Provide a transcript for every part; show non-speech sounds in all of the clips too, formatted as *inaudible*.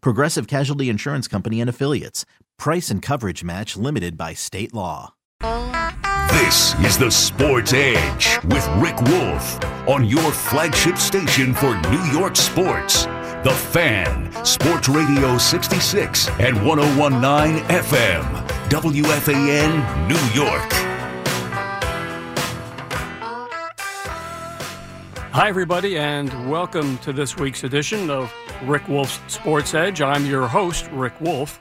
Progressive Casualty Insurance Company and Affiliates. Price and coverage match limited by state law. This is the Sports Edge with Rick Wolf on your flagship station for New York sports. The Fan, Sports Radio 66 and 1019 FM, WFAN, New York. Hi, everybody, and welcome to this week's edition of Rick Wolf's Sports Edge. I'm your host, Rick Wolf.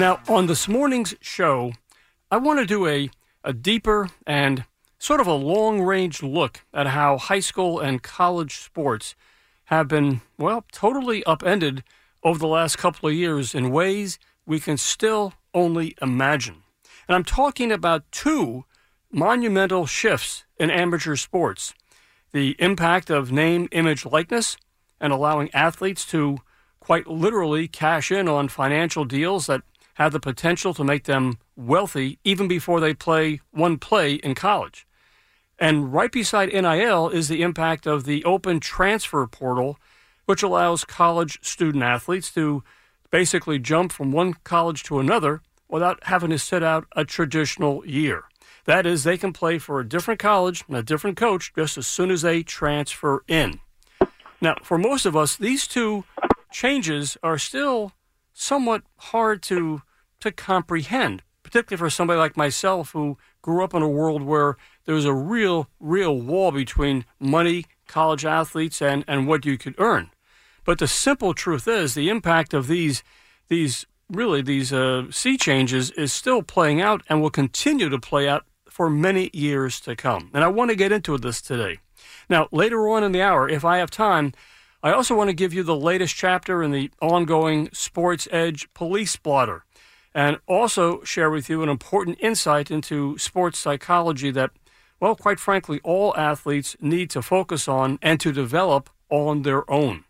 Now, on this morning's show, I want to do a, a deeper and sort of a long range look at how high school and college sports have been, well, totally upended over the last couple of years in ways we can still only imagine. And I'm talking about two monumental shifts in amateur sports the impact of name, image, likeness, and allowing athletes to quite literally cash in on financial deals that have the potential to make them wealthy even before they play one play in college. And right beside NIL is the impact of the open transfer portal, which allows college student athletes to basically jump from one college to another without having to sit out a traditional year. That is, they can play for a different college and a different coach just as soon as they transfer in. Now, for most of us, these two changes are still somewhat hard to to comprehend, particularly for somebody like myself who grew up in a world where there was a real, real wall between money, college athletes, and, and what you could earn. But the simple truth is the impact of these these really these uh, sea changes is still playing out and will continue to play out for many years to come. And I want to get into this today. Now, later on in the hour, if I have time, I also want to give you the latest chapter in the ongoing Sports Edge police blotter and also share with you an important insight into sports psychology that, well, quite frankly, all athletes need to focus on and to develop on their own.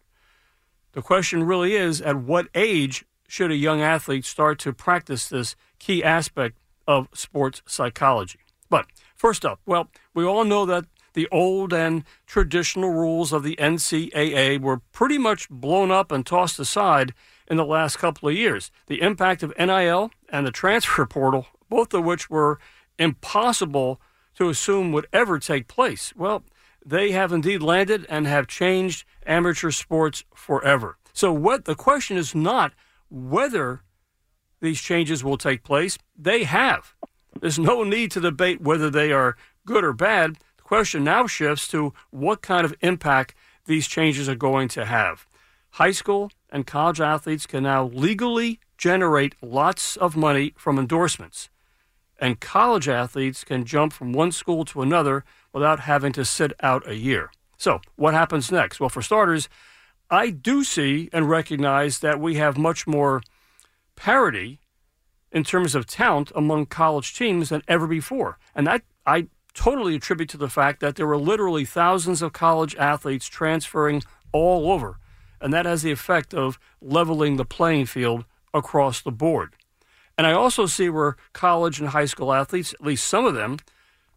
The question really is at what age should a young athlete start to practice this key aspect of sports psychology? But first up, well, we all know that the old and traditional rules of the NCAA were pretty much blown up and tossed aside in the last couple of years. The impact of NIL and the transfer *laughs* portal, both of which were impossible to assume would ever take place. Well, they have indeed landed and have changed amateur sports forever. So what the question is not whether these changes will take place, they have. There's no need to debate whether they are good or bad. The question now shifts to what kind of impact these changes are going to have. High school and college athletes can now legally generate lots of money from endorsements. And college athletes can jump from one school to another without having to sit out a year. So, what happens next? Well, for starters, I do see and recognize that we have much more parity in terms of talent among college teams than ever before. And that I totally attribute to the fact that there were literally thousands of college athletes transferring all over. And that has the effect of leveling the playing field across the board. And I also see where college and high school athletes, at least some of them,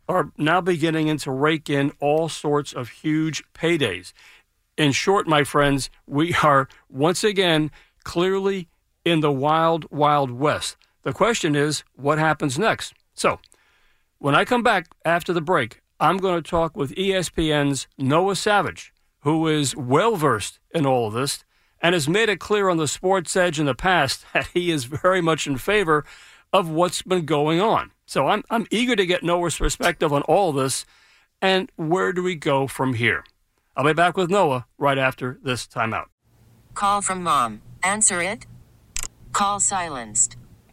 are now beginning to rake in all sorts of huge paydays. In short, my friends, we are once again clearly in the wild, wild west. The question is, what happens next? So, when I come back after the break, I'm going to talk with ESPN's Noah Savage, who is well versed in all of this and has made it clear on the Sports Edge in the past *laughs* that he is very much in favor of what's been going on. So I'm, I'm eager to get Noah's perspective on all this and where do we go from here. I'll be back with Noah right after this timeout. Call from mom. Answer it. Call silenced.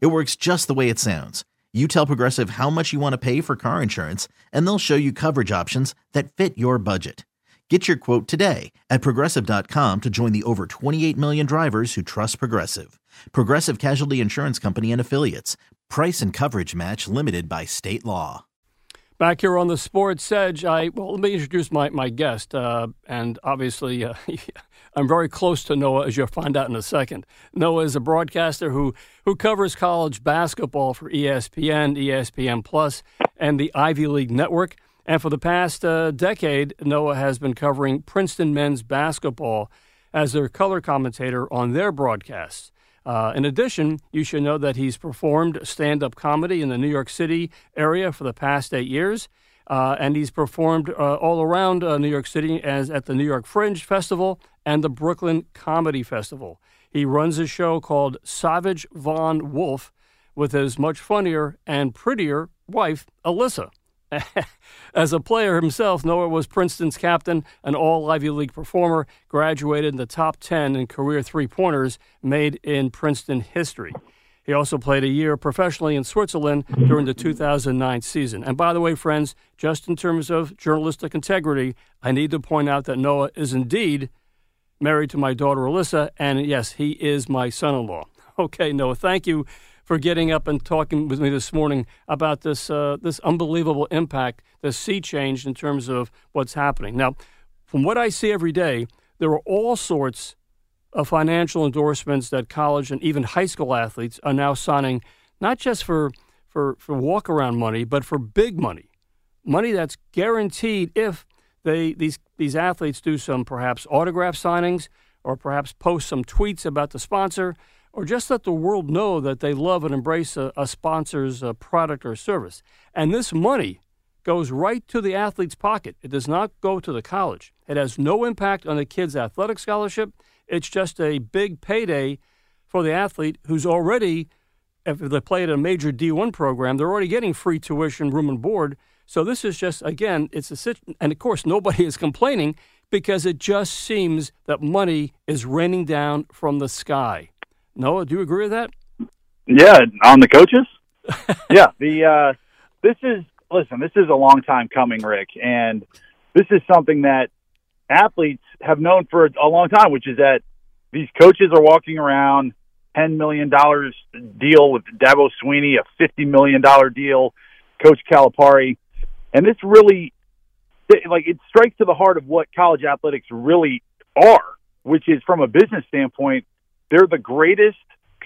It works just the way it sounds. You tell Progressive how much you want to pay for car insurance, and they'll show you coverage options that fit your budget. Get your quote today at progressive.com to join the over 28 million drivers who trust Progressive. Progressive Casualty Insurance Company and Affiliates. Price and coverage match limited by state law. Back here on the Sports Edge, I well, let me introduce my my guest, uh, and obviously, uh, *laughs* I'm very close to Noah, as you'll find out in a second. Noah is a broadcaster who who covers college basketball for ESPN, ESPN Plus, and the Ivy League Network. And for the past uh, decade, Noah has been covering Princeton men's basketball as their color commentator on their broadcasts. Uh, in addition, you should know that he's performed stand up comedy in the New York City area for the past eight years. Uh, and he's performed uh, all around uh, New York City as at the New York Fringe Festival and the Brooklyn Comedy Festival. He runs a show called Savage Von Wolf with his much funnier and prettier wife, Alyssa. *laughs* As a player himself, Noah was Princeton's captain, an all Ivy League performer, graduated in the top 10 in career three pointers made in Princeton history. He also played a year professionally in Switzerland during the 2009 season. And by the way, friends, just in terms of journalistic integrity, I need to point out that Noah is indeed married to my daughter Alyssa, and yes, he is my son in law. Okay, Noah, thank you for getting up and talking with me this morning about this uh, this unbelievable impact, the sea change in terms of what's happening. Now, from what I see every day, there are all sorts of financial endorsements that college and even high school athletes are now signing, not just for for for walk around money, but for big money, money that's guaranteed if they these these athletes do some perhaps autograph signings or perhaps post some tweets about the sponsor or just let the world know that they love and embrace a, a sponsor's uh, product or service. And this money goes right to the athlete's pocket. It does not go to the college. It has no impact on the kid's athletic scholarship. It's just a big payday for the athlete who's already, if they play at a major D1 program, they're already getting free tuition, room and board. So this is just, again, it's a sit, and of course, nobody *laughs* is complaining because it just seems that money is raining down from the sky. Noah, do you agree with that? Yeah, on the coaches. *laughs* yeah, the uh, this is listen, this is a long time coming, Rick, and this is something that athletes have known for a long time, which is that these coaches are walking around ten million dollars deal with Dabo Swinney, a fifty million dollar deal, Coach Calipari, and this really, like, it strikes to the heart of what college athletics really are, which is from a business standpoint, they're the greatest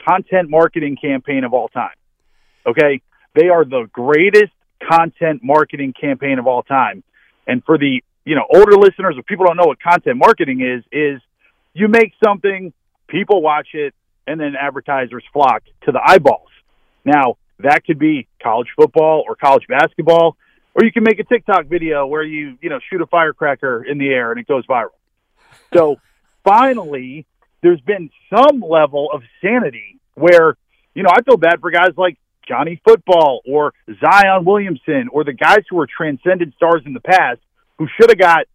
content marketing campaign of all time. Okay, they are the greatest content marketing campaign of all time, and for the you know older listeners or people don't know what content marketing is, is you make something, people watch it, and then advertisers flock to the eyeballs. Now, that could be college football or college basketball, or you can make a TikTok video where you, you know, shoot a firecracker in the air and it goes viral. So *laughs* finally, there's been some level of sanity where, you know, I feel bad for guys like Johnny Football or Zion Williamson or the guys who were transcendent stars in the past who should have got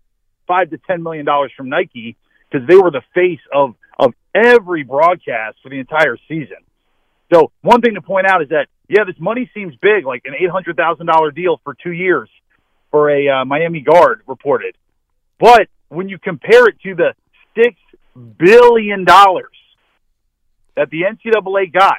five to ten million dollars from Nike because they were the face of of every broadcast for the entire season. So one thing to point out is that yeah, this money seems big, like an eight hundred thousand dollar deal for two years for a uh, Miami guard reported, but when you compare it to the six billion dollars that the NCAA got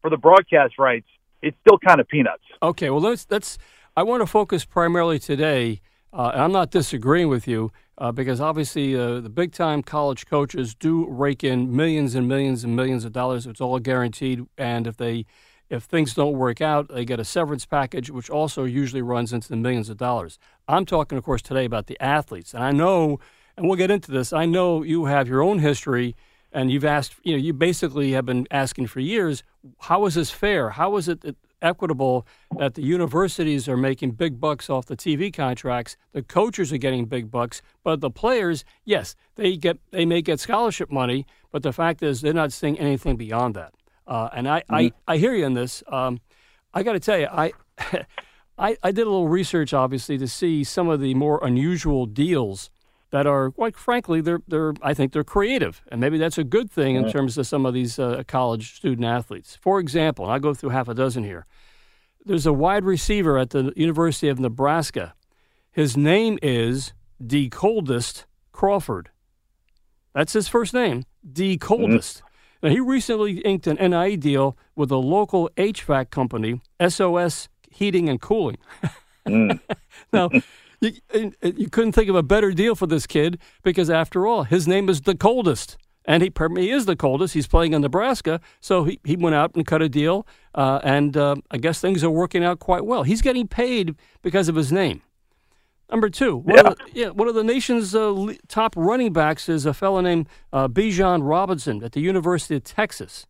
for the broadcast rights, it's still kind of peanuts. Okay, well let's let's. I want to focus primarily today, uh, and I'm not disagreeing with you uh, because obviously uh, the big time college coaches do rake in millions and millions and millions of dollars. It's all guaranteed, and if they if things don't work out, they get a severance package, which also usually runs into the millions of dollars. I'm talking, of course, today about the athletes, and I know, and we'll get into this. I know you have your own history, and you've asked, you know, you basically have been asking for years, how is this fair? How is it equitable that the universities are making big bucks off the TV contracts, the coaches are getting big bucks, but the players, yes, they get they may get scholarship money, but the fact is they're not seeing anything beyond that. Uh, and I, mm-hmm. I, I hear you in this. Um, I got to tell you, I, *laughs* I I did a little research, obviously, to see some of the more unusual deals that are, quite frankly, they're they're I think they're creative, and maybe that's a good thing in terms of some of these uh, college student athletes. For example, I'll go through half a dozen here. There's a wide receiver at the University of Nebraska. His name is Decoldest Crawford. That's his first name, Decoldest. Mm-hmm. Now, he recently inked an NIL deal with a local HVAC company, SOS Heating and Cooling. mm. *laughs* now, you, you couldn't think of a better deal for this kid because, after all, his name is the coldest. And he, he is the coldest. He's playing in Nebraska. So he, he went out and cut a deal. Uh, and uh, I guess things are working out quite well. He's getting paid because of his name. Number two, one, yeah. Of, the, yeah, one of the nation's uh, top running backs is a fellow named uh, Bijan Robinson at the University of Texas.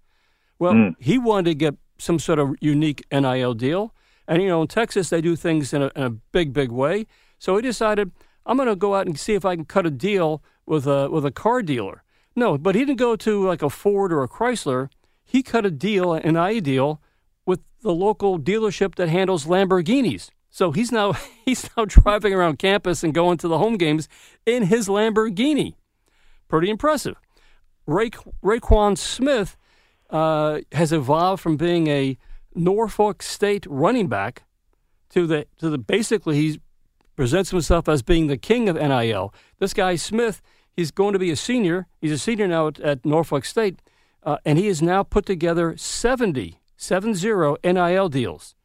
Well, mm. he wanted to get some sort of unique NIL deal. And, you know, in Texas, they do things in a, in a big, big way. So he decided, I'm going to go out and see if I can cut a deal with a, with a car dealer. No, but he didn't go to like a Ford or a Chrysler. He cut a deal, an IE deal, with the local dealership that handles Lamborghinis. So he's now *laughs* he's now driving around campus and going to the home games in his Lamborghini. Pretty impressive. Ray, Roquan Smith uh, has evolved from being a Norfolk State running back to the to the basically he presents himself as being the king of NIL. This guy, Smith, he's going to be a senior. He's a senior now at, at Norfolk State, uh, and he has now put together 70, 70 NIL deals.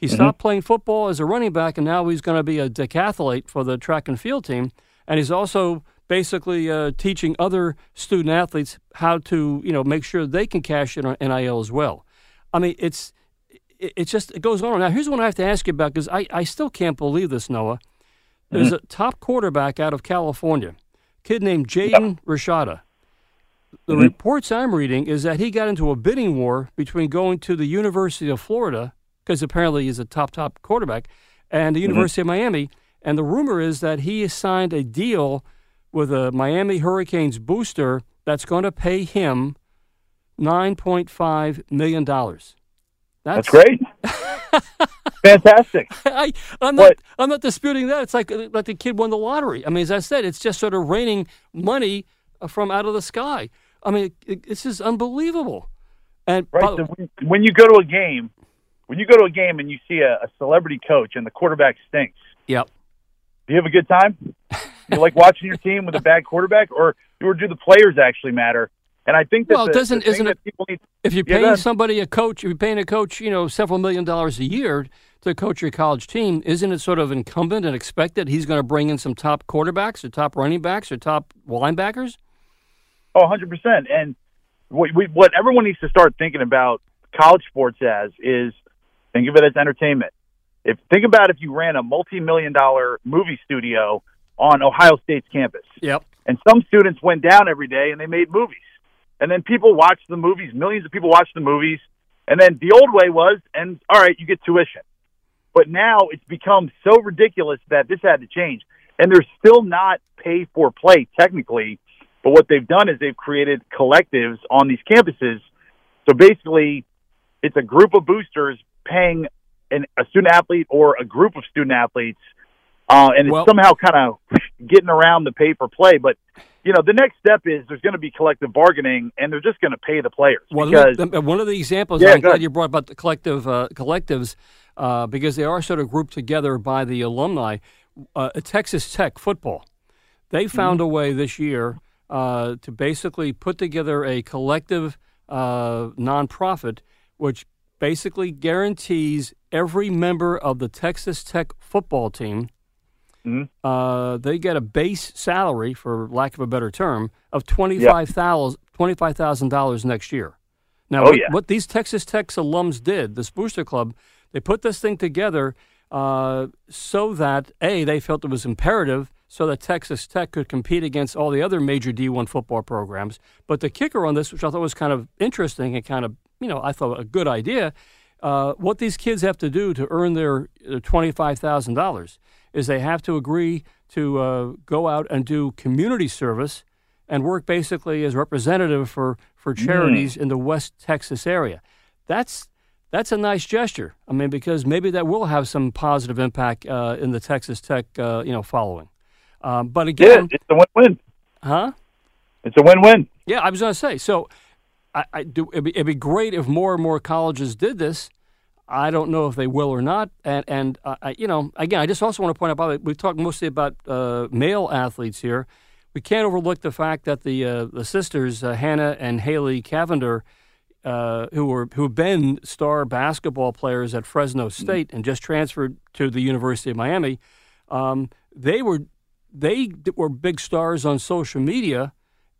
He mm-hmm. stopped playing football as a running back, and now he's going to be a decathlete for the track and field team. And he's also basically uh, teaching other student athletes how to, you know, make sure they can cash in on NIL as well. I mean, it's it, just it goes on. Now, here's one I have to ask you about because I, I still can't believe this, Noah. There's mm-hmm. a top quarterback out of California, kid named Jaden Rashada. The mm-hmm. reports I'm reading is that he got into a bidding war between going to the University of Florida, because apparently he's a top, top quarterback, and the mm-hmm. University mm-hmm. of Miami. And the rumor is that he has signed a deal with a Miami Hurricanes booster that's going to pay him $9.5 million. That's, that's great. *laughs* Fantastic. I, am not. I'm not disputing that. It's like like the kid won the lottery. I mean, as I said, it's just sort of raining money from out of the sky. I mean, it, it, this is unbelievable. And right, so when, when you go to a game when you go to a game and you see a, a celebrity coach and the quarterback stinks, Yep. do you have a good time? you like watching your team with a bad quarterback, or or do the players actually matter? And I think that Well, the, doesn't- isn't it- need If you're paying ahead. somebody a coach, if you're paying a coach, you know, several million dollars a year to coach your college team, isn't it sort of incumbent and expected he's going to bring in some top quarterbacks or top running backs or top linebackers? Oh, 100%. And what, we, what everyone needs to start thinking about college sports as is think of it as entertainment. If think about if you ran a multi-million dollar movie studio on Ohio State's campus, Yep. and some students went down every day and they made movies, and then people watched the movies. Millions of people watched the movies, and then the old way was, and all right, you get tuition. But now it's become so ridiculous that this had to change, and they're still not pay for play technically. But what they've done is they've created collectives on these campuses. So basically, it's a group of boosters paying an, a student athlete or a group of student athletes, uh, and it's Well- somehow kind of getting around the pay for play. But you know, the next step is there's going to be collective bargaining, and they're just going to pay the players Well, because one of the examples Yeah, I'm glad you brought about the collective uh, collectives uh, because they are sort of grouped together by the alumni. Uh, Texas Tech football, they found Mm-hmm. a way this year uh, to basically put together a collective uh, nonprofit, which basically guarantees every member of the Texas Tech football team Mhm. uh, they get a base salary, for lack of a better term, of $25,000 $25,000 next year. Now, Oh, what, yeah. what these Texas Tech alums did, this booster club, they put this thing together uh, so that, A, they felt it was imperative so that Texas Tech could compete against all the other major D1 football programs. But the kicker on this, which I thought was kind of interesting and kind of, you know, I thought a good idea, uh, what these kids have to do to earn their, their $25,000 is they have to agree to uh, go out and do community service and work basically as representative for, for charities in the West Texas area. That's that's a nice gesture. I mean, because maybe that will have some positive impact uh, in the Texas Tech, uh, you know, following. Um, but yeah, again, it's a win-win. huh? It's a win-win. Yeah, I was going to say. So, I, I do. It'd be, it'd be great if more and more colleges did this. I don't know if they will or not. And and uh, I, you know, again, I just also want to point out. By we talk mostly about uh, male athletes here. We can't overlook the fact that the uh, the sisters uh, Hannah and Haley Cavinder, uh, who were who have been star basketball players at Fresno State and just transferred to the University of Miami, um, they were they were big stars on social media,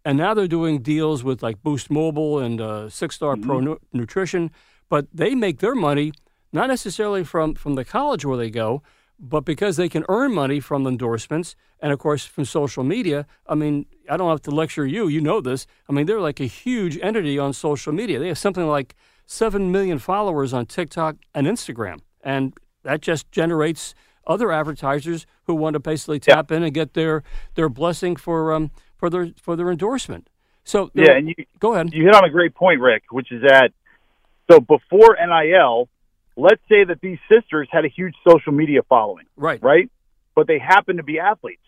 and now they're doing deals with like Boost Mobile and uh, Six Star Pro Nu- Nutrition. But they make their money not necessarily from from the college where they go, but because they can earn money from endorsements and of course from social media. I mean, I don't have to lecture you; you know this. I mean, they're like a huge entity on social media. They have something like seven million followers on TikTok and Instagram, and that just generates other advertisers who want to basically tap in and get their their blessing for um for their for their endorsement. So Yeah, and you go ahead. you hit on a great point, Rick, which is that so before NIL, let's say that these sisters had a huge social media following, Right. right? But they happen to be athletes.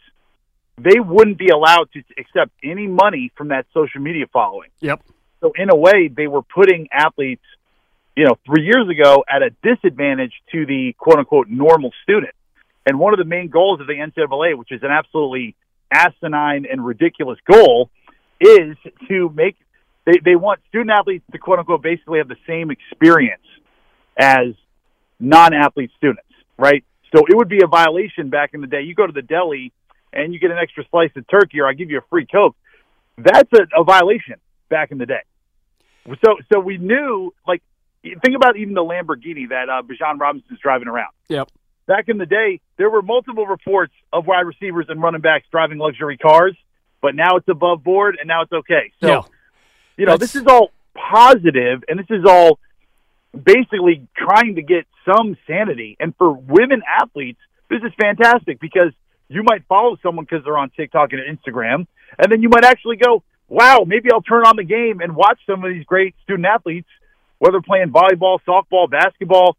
They wouldn't be allowed to accept any money from that social media following. Yep. So in a way, they were putting athletes, you know, three years ago at a disadvantage to the quote unquote normal student. And one of the main goals of the NCAA, which is an absolutely asinine and ridiculous goal, is to make they, they want student athletes to quote unquote basically have the same experience as non athlete students, right? So it would be a violation back in the day. You go to the deli and you get an extra slice of turkey or I give you a free Coke. That's a, a violation back in the day. So so we knew like think about even the Lamborghini that uh Bijan Robinson's driving around. Yep. Back in the day, there were multiple reports of wide receivers and running backs driving luxury cars, but now it's above board and now it's okay. So yeah. you know, That's- this is all positive and this is all basically trying to get some sanity. And for women athletes, this is fantastic because you might follow someone because they're on TikTok and Instagram, and then you might actually go, wow, maybe I'll turn on the game and watch some of these great student athletes, whether playing volleyball, softball, basketball.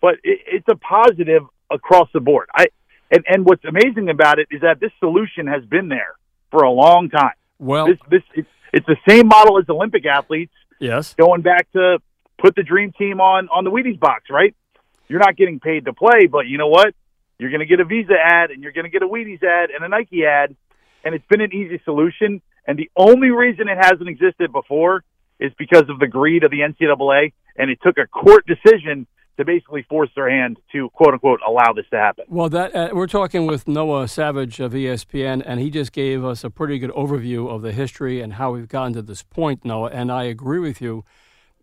But it, it's a positive across the board. I and, and what's amazing about it is that this solution has been there for a long time. Well, This this it's, it's the same model as Olympic athletes yes. going back to put the dream team on on the Wheaties box, right? you're not getting paid to play, but you know what? You're going to get a Visa ad and you're going to get a Wheaties ad and a Nike ad, and it's been an easy solution. And the only reason it hasn't existed before is because of the greed of the NCAA, and it took a court decision to basically force their hand to quote unquote allow this to happen. Well, that uh, we're talking with Noah Savage of ESPN, and he just gave us a pretty good overview of the history and how we've gotten to this point, Noah. And I agree with you.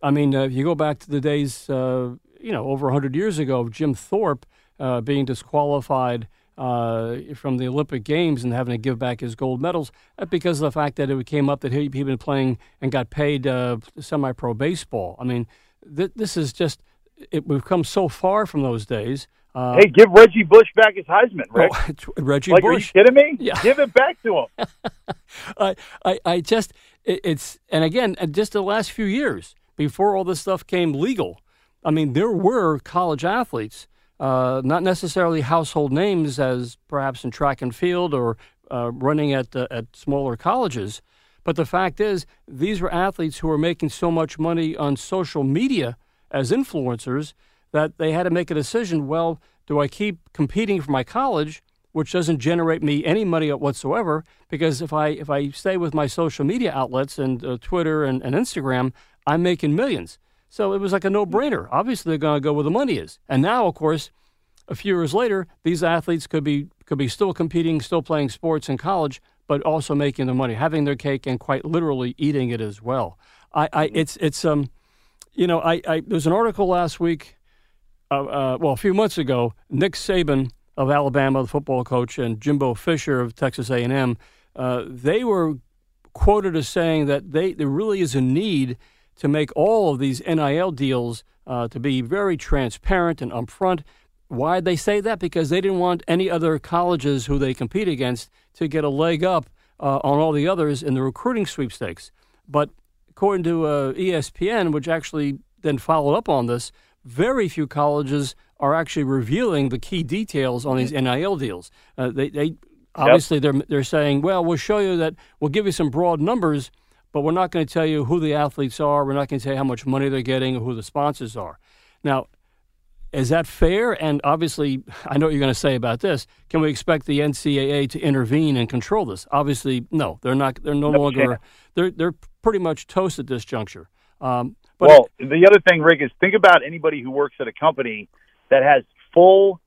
I mean, uh, if you go back to the days, uh, you know, over 100 years ago, Jim Thorpe uh, being disqualified uh, from the Olympic Games and having to give back his gold medals uh, because of the fact that it came up that he, had been playing and got paid semi pro baseball. I mean, th- this is just, it, we've come so far from those days. Uh, hey, give Reggie Bush back his Heisman, Rick. *laughs* Oh, Reggie like, Bush. Are you kidding me? Yeah. Give it back to him. *laughs* I, I, I just, it, it's, and again, uh, just the last few years before all this stuff came legal, I mean, there were college athletes uh, not necessarily household names as perhaps in track and field or uh, running at at smaller colleges. But the fact is, these were athletes who were making so much money on social media as influencers that they had to make a decision. Well, do I keep competing for my college, which doesn't generate me any money whatsoever? Because if I if I stay with my social media outlets and uh, Twitter and, and Instagram, I'm making millions. So it was like a no brainer. Obviously, they're going to go where the money is. And now, of course, a few years later, these athletes could be could be still competing, still playing sports in college, but also making their money, having their cake, and quite literally eating it as well. I, I it's it's um, you know, I, I there was an article last week, uh, uh, well, a few months ago. Nick Saban of Alabama, the football coach, and Jimbo Fisher of Texas A&M, uh, they were quoted as saying that they there really is a need to make all of these NIL deals uh, to be very transparent and upfront. Why they say that? Because they didn't want any other colleges who they compete against to get a leg up uh, on all the others in the recruiting sweepstakes. But according to uh, ESPN, which actually then followed up on this, very few colleges are actually revealing the key details on these NIL deals. Uh, they, they obviously yep. they're they're saying, well, we'll show you that we'll give you some broad numbers, but we're not going to tell you who the athletes are. We're not going to tell you how much money they're getting or who the sponsors are. Now, is that fair? And obviously, I know what you're going to say about this. Can we expect the NCAA to intervene and control this? Obviously, no. They're not. They're no, no longer. Chance. They're they're pretty much toast at this juncture. Um, but well, it, the other thing, Rick, is think about anybody who works at a company that has full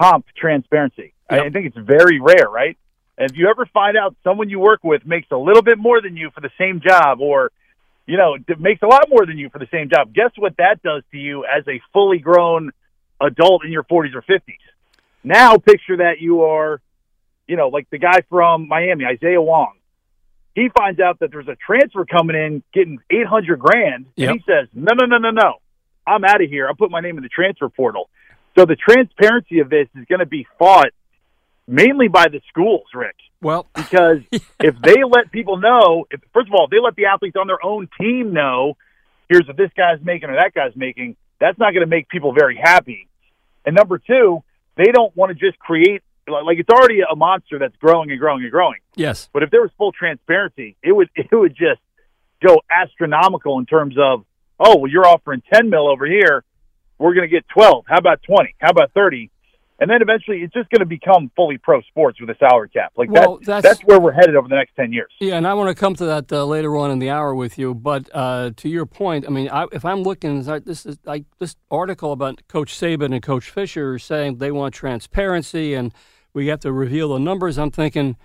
comp transparency. Yep. I think it's very rare, right? And if you ever find out someone you work with makes a little bit more than you for the same job, or you know makes a lot more than you for the same job, guess what that does to you as a fully grown adult in your 40s or 50s? Now picture that you are, you know, like the guy from Miami, Isaiah Wong. He finds out that there's a transfer coming in getting 800 grand, yep. and he says, "No, no, no, no, no, I'm out of here. I'll put my name in the transfer portal." So the transparency of this is going to be fought mainly by the schools, Rick. Well, *laughs* because if they let people know, if, first of all, if they let the athletes on their own team know, here's what this guy's making or that guy's making, that's not going to make people very happy. And number two, they don't want to just create like it's already a monster that's growing and growing and growing. Yes. But if there was full transparency, it would *laughs* it would just go astronomical in terms of, oh, well, you're offering ten mil over here, we're going to get twelve. How about twenty? How about thirty? and then eventually it's just going to become fully pro sports with a salary cap. Like well, that, that's, that's where we're headed over the next ten years. Yeah, and I want to come to that uh, later on in the hour with you. But uh, to your point, I mean, I, if I'm looking, this is like this article about Coach Saban and Coach Fisher saying they want transparency and we have to reveal the numbers. I'm thinking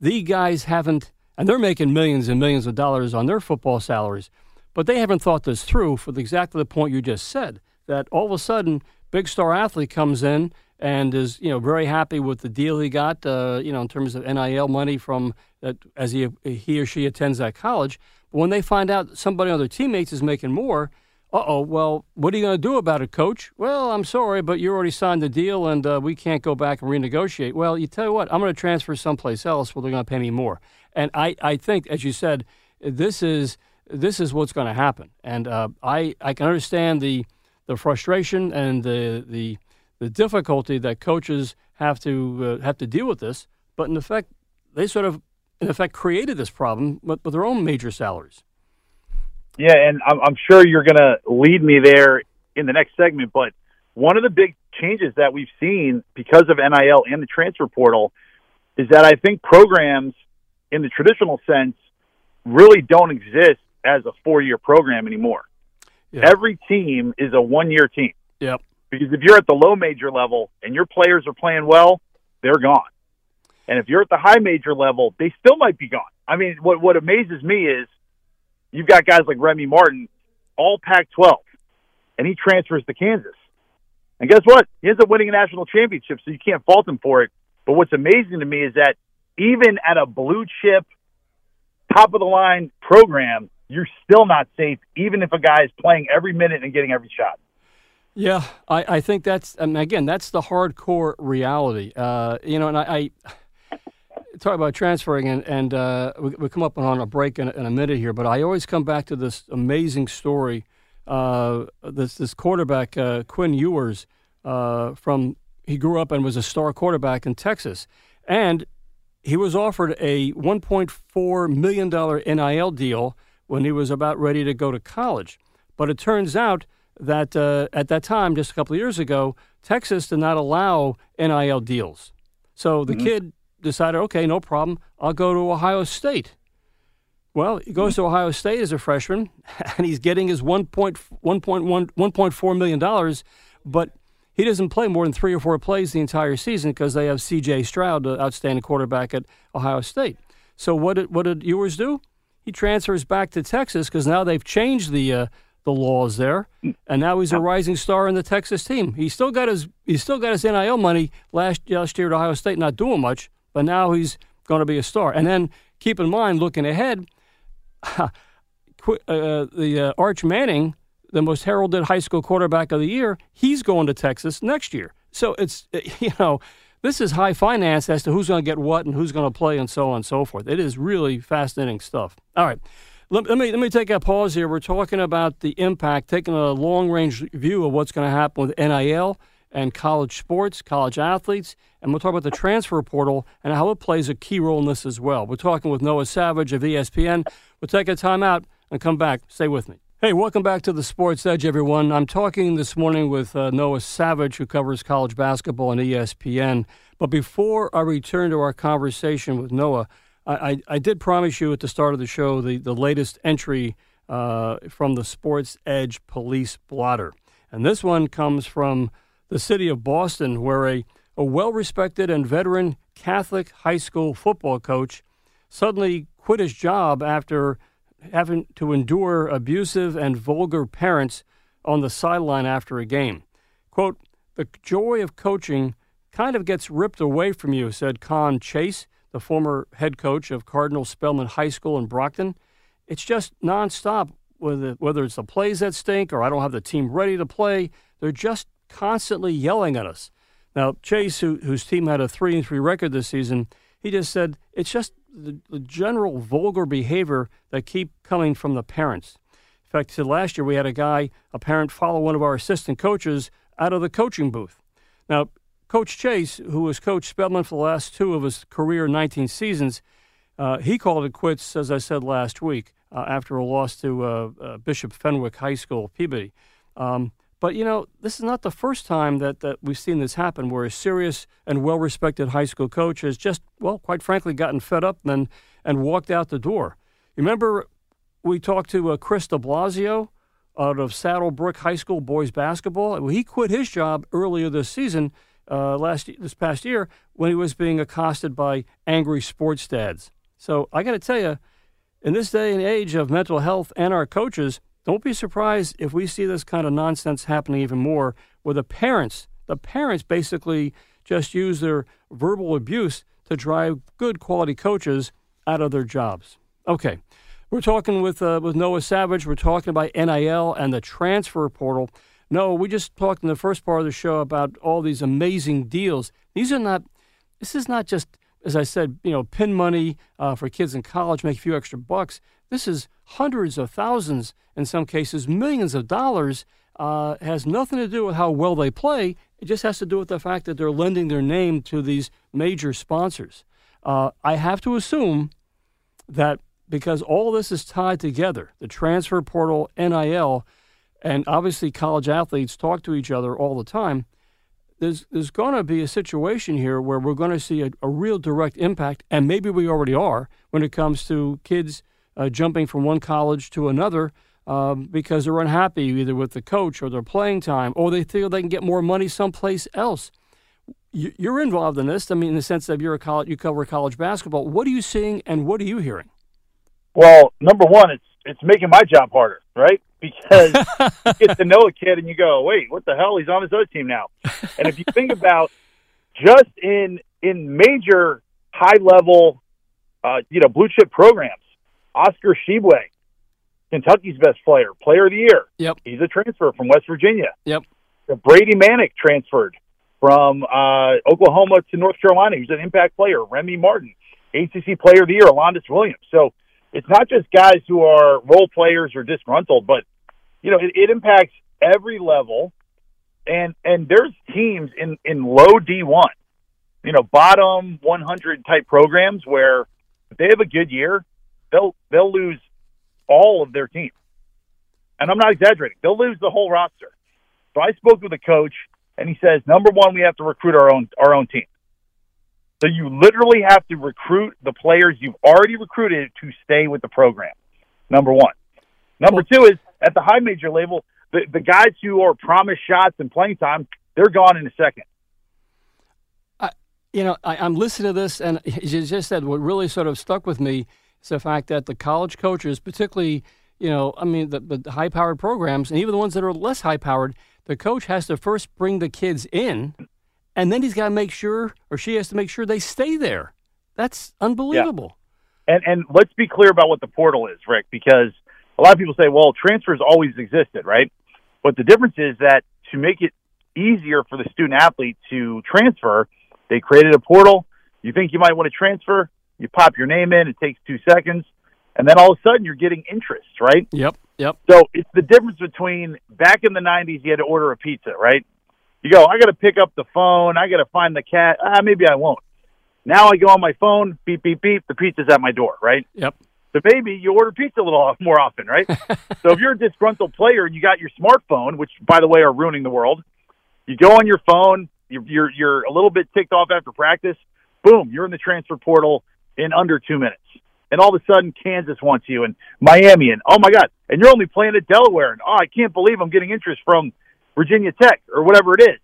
the guys haven't, and they're making millions and millions of dollars on their football salaries, but they haven't thought this through for exactly the point you just said. That all of a sudden, big star athlete comes in and is you know very happy with the deal he got. Uh, you know in terms of NIL money from that as he he or she attends that college. But when they find out somebody on their teammates is making more, uh oh, well, what are you going to do about it, coach? Well, I'm sorry, but you already signed the deal and uh, we can't go back and renegotiate. Well, you tell you what, I'm going to transfer someplace else where they're going to pay me more. And I, I think, as you said, this is this is what's going to happen. And uh, I I can understand the the frustration and the the the difficulty that coaches have to uh, have to deal with this. But in effect, they sort of in effect created this problem with, with their own major salaries. Yeah, and I'm, I'm sure you're going to lead me there in the next segment. But one of the big changes that we've seen because of NIL and the transfer portal is that I think programs in the traditional sense really don't exist as a four year program anymore. Yeah. Every team is a one year team. Yep. Because if you're at the low major level and your players are playing well, they're gone. And if you're at the high major level, they still might be gone. I mean, what what amazes me is you've got guys like Remy Martin, all Pac-12, and he transfers to Kansas. And guess what? He ends up winning a national championship, so you can't fault him for it. But what's amazing to me is that even at a blue chip, top of the line program, you're still not safe, even if a guy is playing every minute and getting every shot. Yeah, I, I think that's mean, again that's the hardcore reality. Uh, you know, and I, I talk about transferring, and, and uh, we, we come up on a break in, in, a minute here, but I always come back to this amazing story. Uh, this this quarterback uh, Quinn Ewers uh, from he grew up and was a star quarterback in Texas, and he was offered a 1.4 million dollar NIL deal when he was about ready to go to college, but it turns out that uh, at that time, just a couple of years ago, Texas did not allow NIL deals. So the mm-hmm. kid decided, okay, no problem, I'll go to Ohio State. Well, he goes to Ohio State as a freshman, *laughs* and he's getting his $1.4 million, but he doesn't play more than three or four plays the entire season because they have C.J. Stroud, the outstanding quarterback at Ohio State. So what did, what did Ewers do? He transfers back to Texas because now they've changed the uh, the laws there, and now he's a rising star in the Texas team. He still got his he still got his NIL money last last year at Ohio State, not doing much, but now he's going to be a star. And then keep in mind, looking ahead, *laughs* uh, the uh, Arch Manning, the most heralded high school quarterback of the year, he's going to Texas next year. So it's *laughs* you know this is high finance as to who's going to get what and who's going to play and so on and so forth. It is really fascinating stuff. All right. Let, let, me let me take a pause here. We're talking about the impact, taking a long range view of what's going to happen with NIL and college sports, college athletes, and we'll talk about the transfer portal and how it plays a key role in this as well. We're talking with Noah Savage of ESPN. We'll take a time out and come back. Stay with me. Hey, welcome back to the Sports Edge, everyone. I'm talking this morning with uh, Noah Savage, who covers college basketball on ESPN. But before I return to our conversation with Noah, I, I, did promise you at the start of the show the, the latest entry uh, from the Sports Edge Police Blotter. And this one comes from the city of Boston, where a, a well respected and veteran Catholic high school football coach suddenly quit his job after having to endure abusive and vulgar parents on the sideline after a game. Quote, the joy of coaching kind of gets ripped away from you, said Con Chase, the former head coach of Cardinal Spellman High School in Brockton. It's just nonstop, whether, whether it's the plays that stink or I don't have the team ready to play. They're just constantly yelling at us. Now, Chase, who, whose team had a 3 and 3 record this season, he just said it's just the, the general vulgar behavior that keep coming from the parents. In fact, he last year we had a guy, a parent, follow one of our assistant coaches out of the coaching booth. Now, Coach Chase, who has coached Spellman for the last two of his career 19 seasons, uh, he called it quits, as I said last week, uh, after a loss to uh, uh Bishop Fenwick High School, Peabody. Um, but, you know, this is not the first time that, that we've seen this happen where a serious and well respected high school coach has just, well, quite frankly, gotten fed up and, and walked out the door. Remember, we talked to uh, Chris de Blasio out of Saddlebrook High School boys basketball. He quit his job earlier this season uh, last this past year when he was being accosted by angry sports dads. So I got to tell you, in this day and age of mental health and our coaches, don't be surprised if we see this kind of nonsense happening even more, where the parents, the parents basically just use their verbal abuse to drive good quality coaches out of their jobs. Okay. We're talking with uh, with Noah Savage. We're talking about NIL and the transfer portal. No, we just talked in the first part of the show about all these amazing deals. These are not, this is not just, as I said, you know, pin money uh, for kids in college, make a few extra bucks. This is hundreds of thousands, in some cases, millions of dollars. Uh, has nothing to do with how well they play. It just has to do with the fact that they're lending their name to these major sponsors. Uh, I have to assume that because all this is tied together, the transfer portal, NIL, and obviously college athletes talk to each other all the time. There's there's going to be a situation here where we're going to see a, a, real direct impact, and maybe we already are when it comes to kids uh, jumping from one college to another um, because they're unhappy either with the coach or their playing time, or they feel they can get more money someplace else. You're involved in this. I mean, in the sense that you're a college, you cover college basketball. What are you seeing, and what are you hearing? Well, number one, it's it's making my job harder, right? Because *laughs* you get to know a kid and you go, wait, what the hell? He's on his other team now. And if you think *laughs* about just in in major high level, uh, you know, blue chip programs, Oscar Tshiebwe, Kentucky's best player, player of the year. Yep. He's a transfer from West Virginia. Yep. Brady Manek transferred from uh, Oklahoma to North Carolina. He's an impact player. Remy Martin, ACC player of the year, Alondes Williams. So it's not just guys who are role players or disgruntled, but you know, it, it impacts every level. And and there's teams in in low D1, you know, bottom 100 type programs where if they have a good year, they'll they'll lose all of their team. And I'm not exaggerating. They'll lose the whole roster. So I spoke with a coach and he says, number one, we have to recruit our own our own team. So you literally have to recruit the players you've already recruited to stay with the program. Number one. Number two is at the high major level, the, the guys who are promised shots and playing time, they're gone in a second. I, you know, I, am listening to this, and *laughs* you just said what really sort of stuck with me is the fact that the college coaches, particularly, you know, I mean, the, the high powered programs, and even the ones that are less high powered, the coach has to first bring the kids in and then he's got to make sure, or she has to make sure they stay there. That's unbelievable. Yeah. And and let's be clear about what the portal is, Rick, because a lot of people say, well, transfers always existed, right? But the difference is that to make it easier for the student athlete to transfer, they created a portal. You think you might want to transfer, you pop your name in, it takes two seconds, and then all of a sudden you're getting interest, right? Yep, yep. So it's the difference between back in the 90s, you had to order a pizza, right? You go, I got to pick up the phone. I got to find the cat. Ah, maybe I won't. Now I go on my phone, beep, beep, beep. The pizza's at my door, right? Yep. So maybe you order pizza a little *laughs* more often, right? *laughs* so if you're a disgruntled player and you got your smartphone, which by the way are ruining the world, you go on your phone. You're you're, you're a little bit ticked off after practice. Boom, you're in the transfer portal in under two minutes. And all of a sudden, Kansas wants you, and Miami, and oh my God, and you're only playing at Delaware, and oh, I can't believe I'm getting interest from Virginia Tech or whatever it is.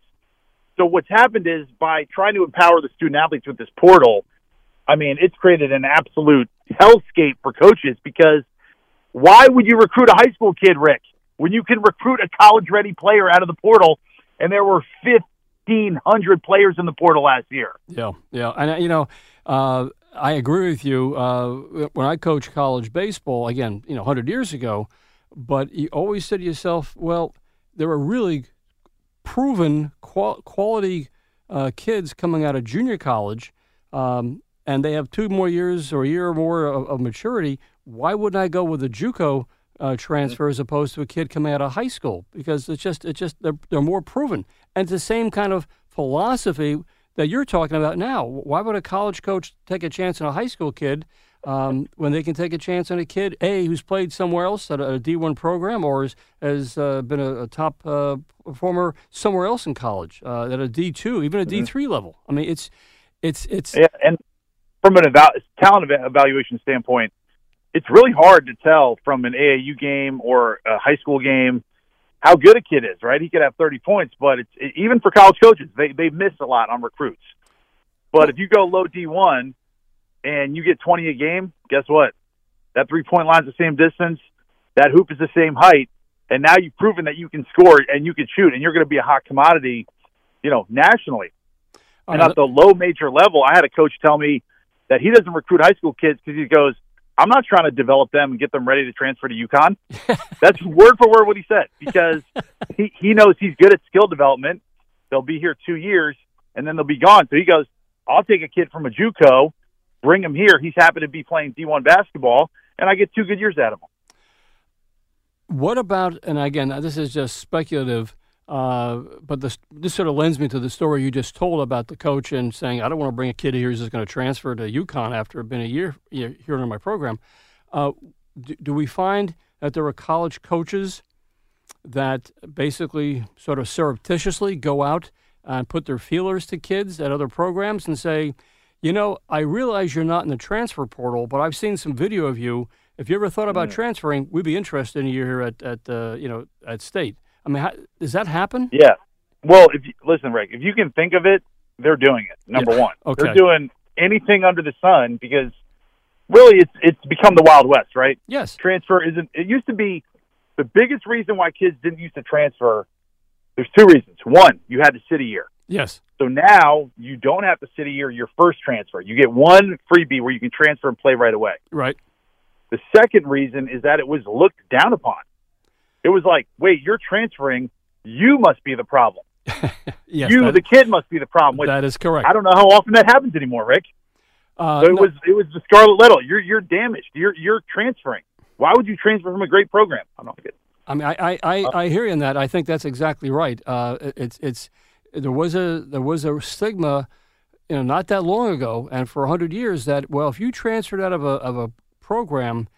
So what's happened is by trying to empower the student athletes with this portal, I mean, it's created an absolute hellscape for coaches because why would you recruit a high school kid, Rick, when you can recruit a college ready player out of the portal and there were 1500 players in the portal last year. Yeah, yeah. And uh, you know, uh, I agree with you. Uh, when I coached college baseball, again, you know, 100 years ago, but you always said to yourself, well, there are really proven qual- quality uh, kids coming out of junior college, um, and they have two more years or a year or more of, of maturity. Why wouldn't I go with a JUCO uh, transfer as opposed to a kid coming out of high school? Because it's just it's just they're, they're more proven, and it's the same kind of philosophy that you're talking about now. Why would a college coach take a chance on a high school kid um, when they can take a chance on a kid a who's played somewhere else at a D1 program or has, has uh, been a, a top uh, performer somewhere else in college uh, at a D2, even a mm-hmm. D3 level. I mean, it's it's it's yeah, and from an eval- talent evaluation standpoint, it's really hard to tell from an AAU game or a high school game how good a kid is. Right? He could have 30 points, but it's even for college coaches, they they miss a lot on recruits. But if you go low D1 and you get 20 a game, guess what? That three point line's the same distance. That hoop is the same height. And now you've proven that you can score and you can shoot and you're going to be a hot commodity, you know, nationally. And at the low major level, I had a coach tell me that he doesn't recruit high school kids because he goes, I'm not trying to develop them and get them ready to transfer to UConn. *laughs* That's word for word what he said because he, he knows he's good at skill development. They'll be here two years and then they'll be gone. So he goes, I'll take a kid from a JUCO bring him here. He's happy to be playing D1 basketball, and I get two good years out of him. What about, and again, this is just speculative, uh, but this, this sort of lends me to the story you just told about the coach and saying, I don't want to bring a kid here who's just going to transfer to UConn after been a year here in my program. Uh, do, do we find that there are college coaches that basically sort of surreptitiously go out and put their feelers to kids at other programs and say, you know, I realize you're not in the transfer portal, but I've seen some video of you. If you ever thought about transferring, we'd be interested in you here at, at uh, you know, at State. I mean, how, does that happen? Yeah. Well, if you, listen, Rick, if you can think of it, they're doing it. Number yeah. one, okay. they're doing anything under the sun because really it's it's become the Wild West, right? Yes. Transfer isn't. It used to be the biggest reason why kids didn't used to transfer. There's two reasons. One, you had to sit a year. Yes. So now you don't have to sit a year your first transfer. You get one freebie where you can transfer and play right away. Right. The second reason is that it was looked down upon. It was like, wait, you're transferring. You must be the problem. *laughs* yes, you, the kid, must be the problem. Which, that is correct. I don't know how often that happens anymore, Rick. Uh, so it no. was it was the Scarlet Letter. You're you're damaged. You're you're transferring. Why would you transfer from a great program? I'm not kidding. I mean, I, I, uh, I hear you in that. I think that's exactly right. Uh, it's it's there was a there was a stigma, you know, not that long ago, and for hundred years that well, if you transferred out of a of a program,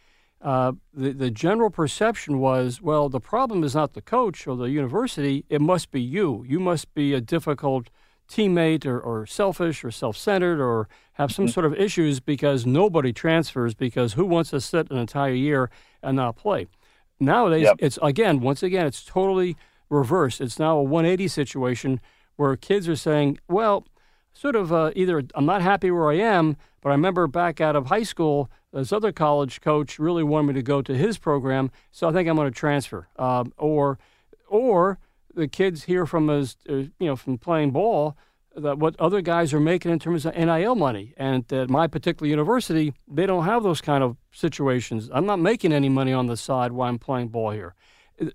uh, the the general perception was well, the problem is not the coach or the university; it must be you. You must be a difficult teammate or, or selfish or self-centered or have some mm-hmm. sort of issues because nobody transfers because who wants to sit an entire year and not play nowadays yep. it's again once again it's totally reversed it's now a 180 situation where kids are saying well sort of uh, either i'm not happy where i am but i remember back out of high school this other college coach really wanted me to go to his program so i think i'm going to transfer um, or or the kids hear from us, uh, you know, from playing ball, that what other guys are making in terms of NIL money. And at my particular university, they don't have those kind of situations. I'm not making any money on the side while I'm playing ball here.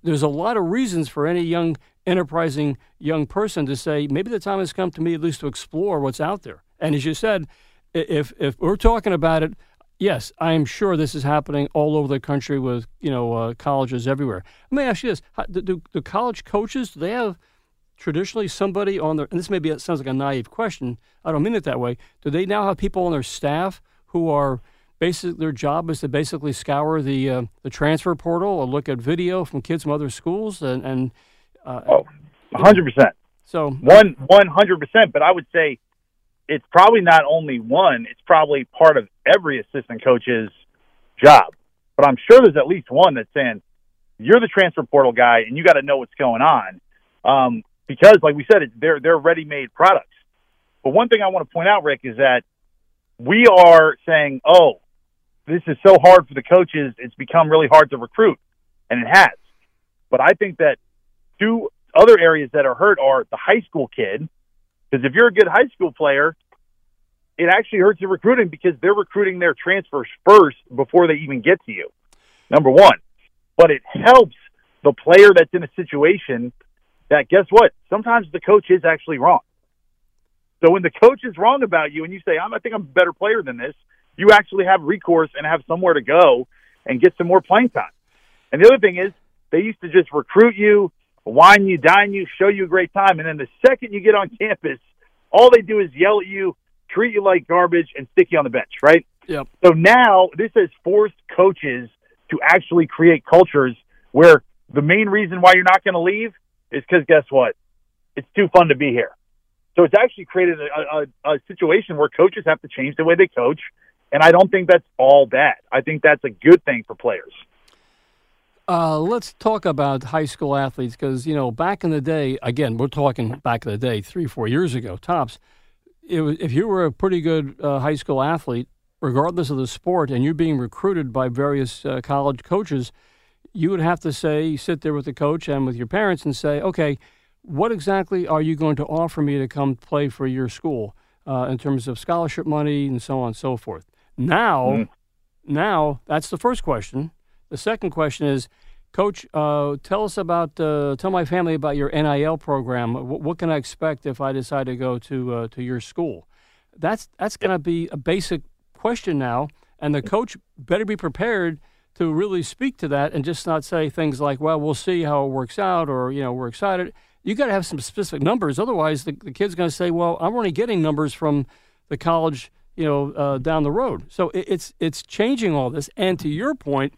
There's a lot of reasons for any young, enterprising young person to say, maybe the time has come to me at least to explore what's out there. And as you said, if if we're talking about it, Yes, I am sure this is happening all over the country with you know uh, colleges everywhere. Let me ask you this: do, do, do, college coaches do they have traditionally somebody on their? And this maybe sounds like a naive question. I don't mean it that way. Do they now have people on their staff who are basically their job is to basically scour the uh, the transfer portal or look at video from kids from other schools and and uh, oh, hundred percent. So one one hundred percent. But I would say it's probably not only one, it's probably part of every assistant coach's job. But I'm sure there's at least one that's saying, you're the transfer portal guy and you got to know what's going on. Um, because like we said, it's, they're, they're ready-made products. But one thing I want to point out, Rick, is that we are saying, oh, this is so hard for the coaches. It's become really hard to recruit. And it has. But I think that two other areas that are hurt are the high school kid because if you're a good high school player, it actually hurts your recruiting because they're recruiting their transfers first before they even get to you. Number one. But it helps the player that's in a situation that guess what? Sometimes the coach is actually wrong. So when the coach is wrong about you and you say, I think I'm a better player than this, you actually have recourse and have somewhere to go and get some more playing time. And the other thing is they used to just recruit you wine you, dine you, show you a great time. And then the second you get on campus, all they do is yell at you, treat you like garbage, and stick you on the bench, right? Yep. So now this has forced coaches to actually create cultures where the main reason why you're not going to leave is because guess what? It's too fun to be here. So it's actually created a, a, a situation where coaches have to change the way they coach. And I don't think that's all bad. I think that's a good thing for players. Uh, let's talk about high school athletes because, you know, back in the day, again, we're talking back in the day, three, four years ago, tops. Was, if you were a pretty good uh, high school athlete, regardless of the sport, and you're being recruited by various uh, college coaches, you would have to say, sit there with the coach and with your parents and say, okay, what exactly are you going to offer me to come play for your school uh, in terms of scholarship money and so on and so forth? Now, mm. now that's the first question. The second question is, Coach, uh, tell us about, uh, tell my family about your NIL program. W- what can I expect if I decide to go to uh, to your school? That's that's going to be a basic question now, and the coach better be prepared to really speak to that and just not say things like, "Well, we'll see how it works out," or you know, "We're excited." You got to have some specific numbers, otherwise the, the kid's going to say, "Well, I'm only getting numbers from the college, you know, uh, down the road." So it, it's it's changing all this, and to your point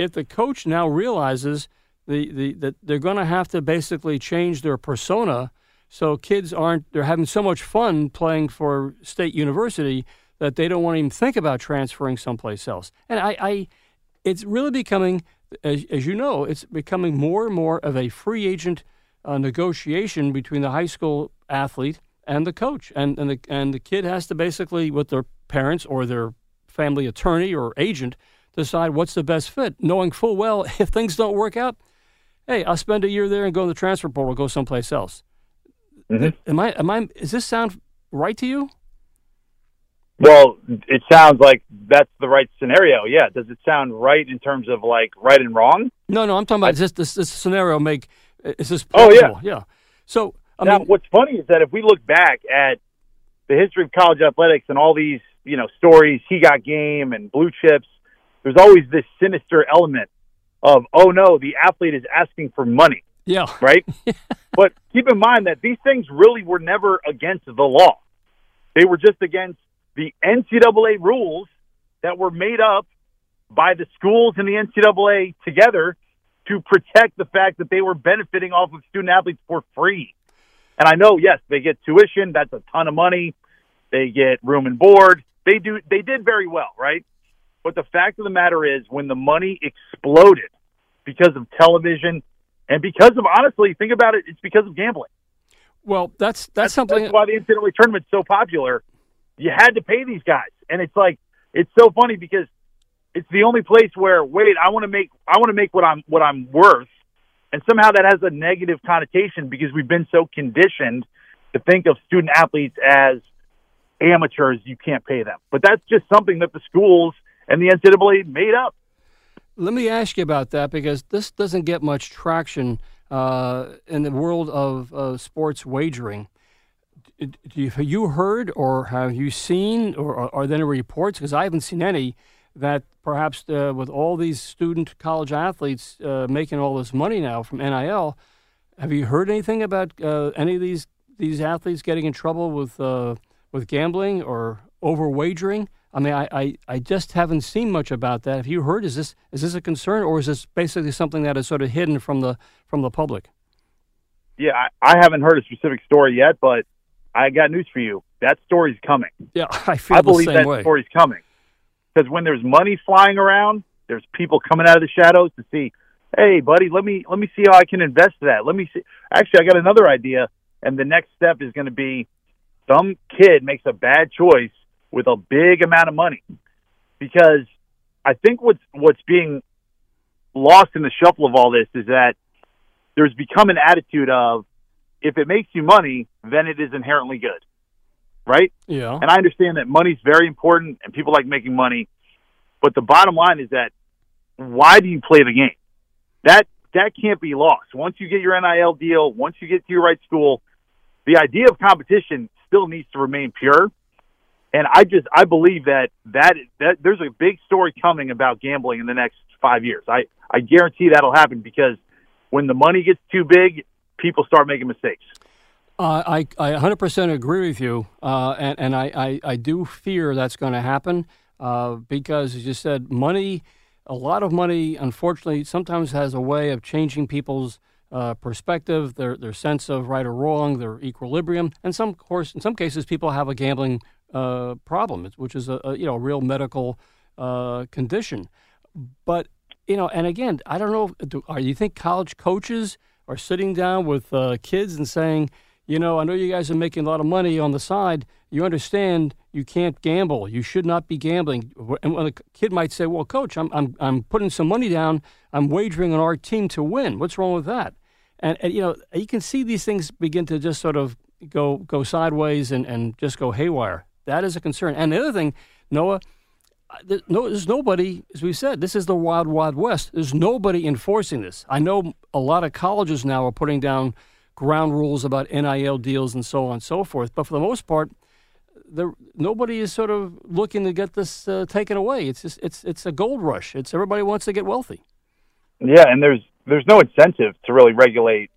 if the coach now realizes the, the that they're going to have to basically change their persona so kids aren't they're having so much fun playing for state university that they don't want to even think about transferring someplace else. And I, I it's really becoming, as, as you know, it's becoming more and more of a free agent uh, negotiation between the high school athlete and the coach, and and the and the kid has to basically, with their parents or their family attorney or agent, decide what's the best fit, knowing full well *laughs* if things don't work out, hey, I'll spend a year there and go to the transfer portal, go someplace else. Mhm. Am I? Am I? Does this sound right to you? Well, it sounds like that's the right scenario. Yeah. Does it sound right in terms of like right and wrong? No, no. I'm talking about this, this. This scenario make is this Oh, yeah. yeah. So I now, mean, what's funny is that if we look back at the history of college athletics and all these, you know, stories, he got game and blue chips, there's always this sinister element of, oh no, the athlete is asking for money, yeah, right? *laughs* but keep in mind that these things really were never against the law. They were just against the NCAA rules that were made up by the schools and the NCAA together to protect the fact that they were benefiting off of student athletes for free. And I know, yes, they get tuition. That's a ton of money. They get room and board. They do. They did very well, right? But the fact of the matter is, when the money exploded because of television and because of honestly, think about it, it's because of gambling. well, that's that's, something. That's why the NCAA tournament's so popular. You had to pay these guys, and it's like it's so funny because it's the only place where wait, I want to make I want to make what I'm what I'm worth, and somehow that has a negative connotation because we've been so conditioned to think of student athletes as amateurs. You can't pay them, but that's just something that the schools and the NCAA made up. Let me ask you about that because this doesn't get much traction uh, in the world of uh, sports wagering. Do you, have you heard or have you seen, or are, there any reports? Because I haven't seen any that perhaps uh, with all these student college athletes uh, making all this money now from NIL, have you heard anything about uh, any of these these athletes getting in trouble with uh, with gambling or over wagering? I mean, I, I, I just haven't seen much about that. Have you heard? Is this is this a concern, or is this basically something that is sort of hidden from the from the public? Yeah, I, I haven't heard a specific story yet, but I got news for you. That story's coming. Yeah, *laughs* I feel I believe that way. story's coming because when there's money flying around, there's people coming out of the shadows to see, hey, buddy, let me let me see how I can invest that. Let me see. Actually, I got another idea, and the next step is going to be some kid makes a bad choice with a big amount of money because I think what's what's being lost in the shuffle of all this is that there's become an attitude of if it makes you money, then it is inherently good, right? Yeah, And I understand that money's very important and people like making money, but the bottom line is that why do you play the game? That that can't be lost. Once you get your NIL deal, once you get to your right school, the idea of competition still needs to remain pure. And I just I believe that that that there's a big story coming about gambling in the next 5 years. I I guarantee that'll happen because when the money gets too big, people start making mistakes. Uh, I, I 100% agree with you, uh, and, and I, I, I do fear that's going to happen uh, because, as you said, money, a lot of money, unfortunately, sometimes has a way of changing people's uh, perspective, their, their sense of right or wrong, their equilibrium, and some, of course, in some cases, people have a gambling uh, problem, which is a, a you know real medical uh, condition. But you know, and again, I don't know. Do, are you think college coaches are sitting down with uh, kids and saying, you know, I know you guys are making a lot of money on the side. You understand you can't gamble. You should not be gambling. And when a kid might say, "Well, coach, I'm I'm I'm putting some money down. I'm wagering on our team to win. What's wrong with that?" And, and you know, you can see these things begin to just sort of go go sideways and, and just go haywire. That is a concern. And the other thing, Noah, there- no, there's nobody, as we said, this is the wild, wild west. There's nobody enforcing this. I know a lot of colleges now are putting down ground rules about NIL deals and so on and so forth. But for the most part, there, nobody is sort of looking to get this uh, taken away. It's just, it's it's a gold rush. It's everybody wants to get wealthy. Yeah, and there's there's no incentive to really regulate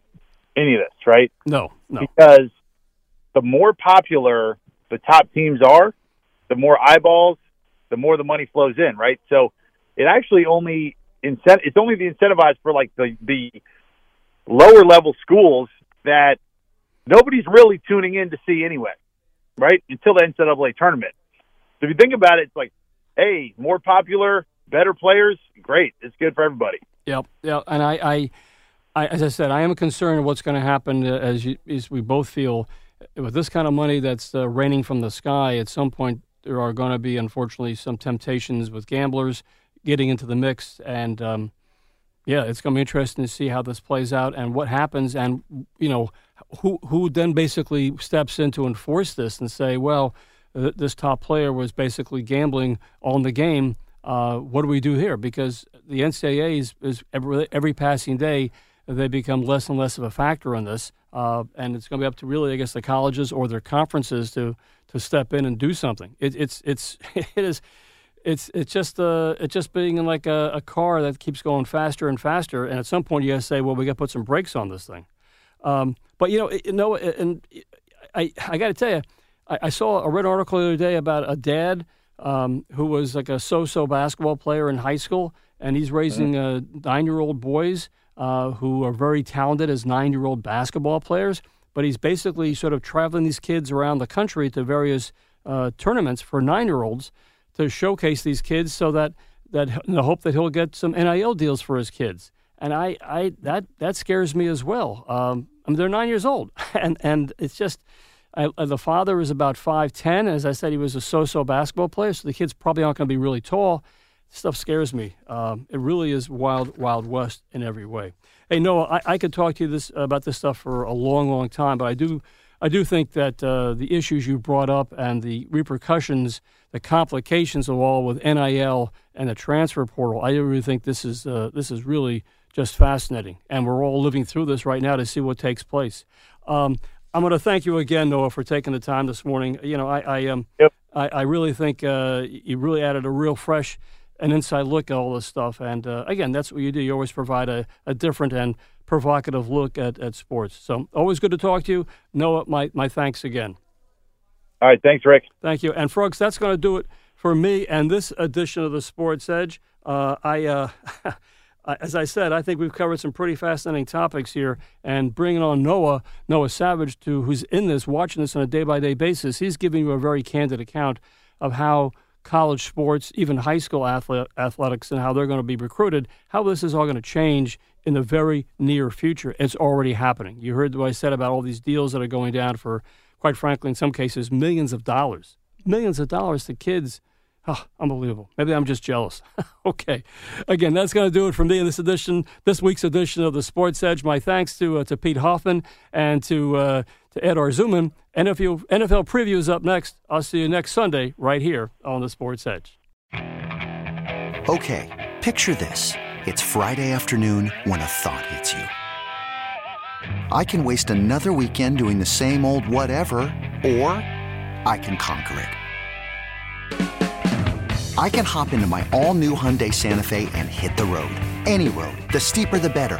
any of this, right? No, no. because the more popular the top teams are, the more eyeballs, the more the money flows in, right? So it actually only incent. It's only the incentivized for like the the lower level schools that nobody's really tuning in to see anyway, right? Until the NCAA tournament. So if you think about it, it's like, hey, more popular, better players, great. It's good for everybody. Yep, yeah, and I, I, I, as I said, I am concerned what's going to happen uh, as, you, as we both feel with this kind of money that's uh, raining from the sky. At some point, there are going to be, unfortunately, some temptations with gamblers getting into the mix, and um, yeah, it's going to be interesting to see how this plays out and what happens, and you know, who who then basically steps in to enforce this and say, well, th- this top player was basically gambling on the game. Uh, what do we do here? Because the NCAA is, is every, every passing day they become less and less of a factor in this, uh, and it's going to be up to really, I guess, the colleges or their conferences to to step in and do something. It, it's it's *laughs* it is it's it's just uh it's just being like a, a, car that keeps going faster and faster, and at some point you got to say, well, we got to put some brakes on this thing. Um, but you know, you know, and I I got to tell you, I, I, saw a read article the other day about a dad um, who was like a so-so basketball player in high school, and he's raising uh, nine-year-old boys uh, who are very talented as nine-year-old basketball players. But he's basically sort of traveling these kids around the country to various uh, tournaments for nine-year-olds to showcase these kids, so that that in the hope that he'll get some NIL deals for his kids. And I, I that that scares me as well. Um, I mean, they're nine years old, *laughs* and and it's just. I, the father is about five ten. As I said, he was a so-so basketball player, so the kids probably aren't going to be really tall stuff scares me. Um, it really is wild, wild west in every way. Hey, Noah, I, I could talk to you this about this stuff for a long, long time, but I do, I do think that uh, the issues you brought up and the repercussions, the complications of all with NIL and the transfer portal, I really think this is uh, this is really just fascinating, and we're all living through this right now to see what takes place. Um, I'm going to thank you again, Noah, for taking the time this morning. You know, I, I um, yep. I, I, really think uh, you really added a real fresh an inside look at all this stuff. And uh, again, that's what you do. You always provide a, a different and provocative look at, at sports. So always good to talk to you. Noah, my, my thanks again. All right. Thanks, Rick. Thank you. And, folks, that's going to do it for me and this edition of the Sports Edge. Uh, I. Uh, *laughs* as I said, I think we've covered some pretty fascinating topics here. And bringing on Noah, Noah Savage, to who's in this, watching this on a day by day basis, he's giving you a very candid account of how college sports, even high school athletics, and how they're going to be recruited, how this is all going to change in the very near future. It's already happening. You heard what I said about all these deals that are going down for, quite frankly, in some cases, millions of dollars. Millions of dollars to kids. Oh, unbelievable. Maybe I'm just jealous. *laughs* okay. Again, that's going to do it for me in this edition, this week's edition of the Sports Edge. My thanks to uh, to Pete Hoffman and to uh, to Ed Arzuman. NFL, NFL preview is up next. I'll see you next Sunday right here on the Sports Edge. Okay, picture this. It's Friday afternoon when a thought hits you. I can waste another weekend doing the same old whatever, or I can conquer it. I can hop into my all new Hyundai Santa Fe and hit the road. Any road. The steeper, the better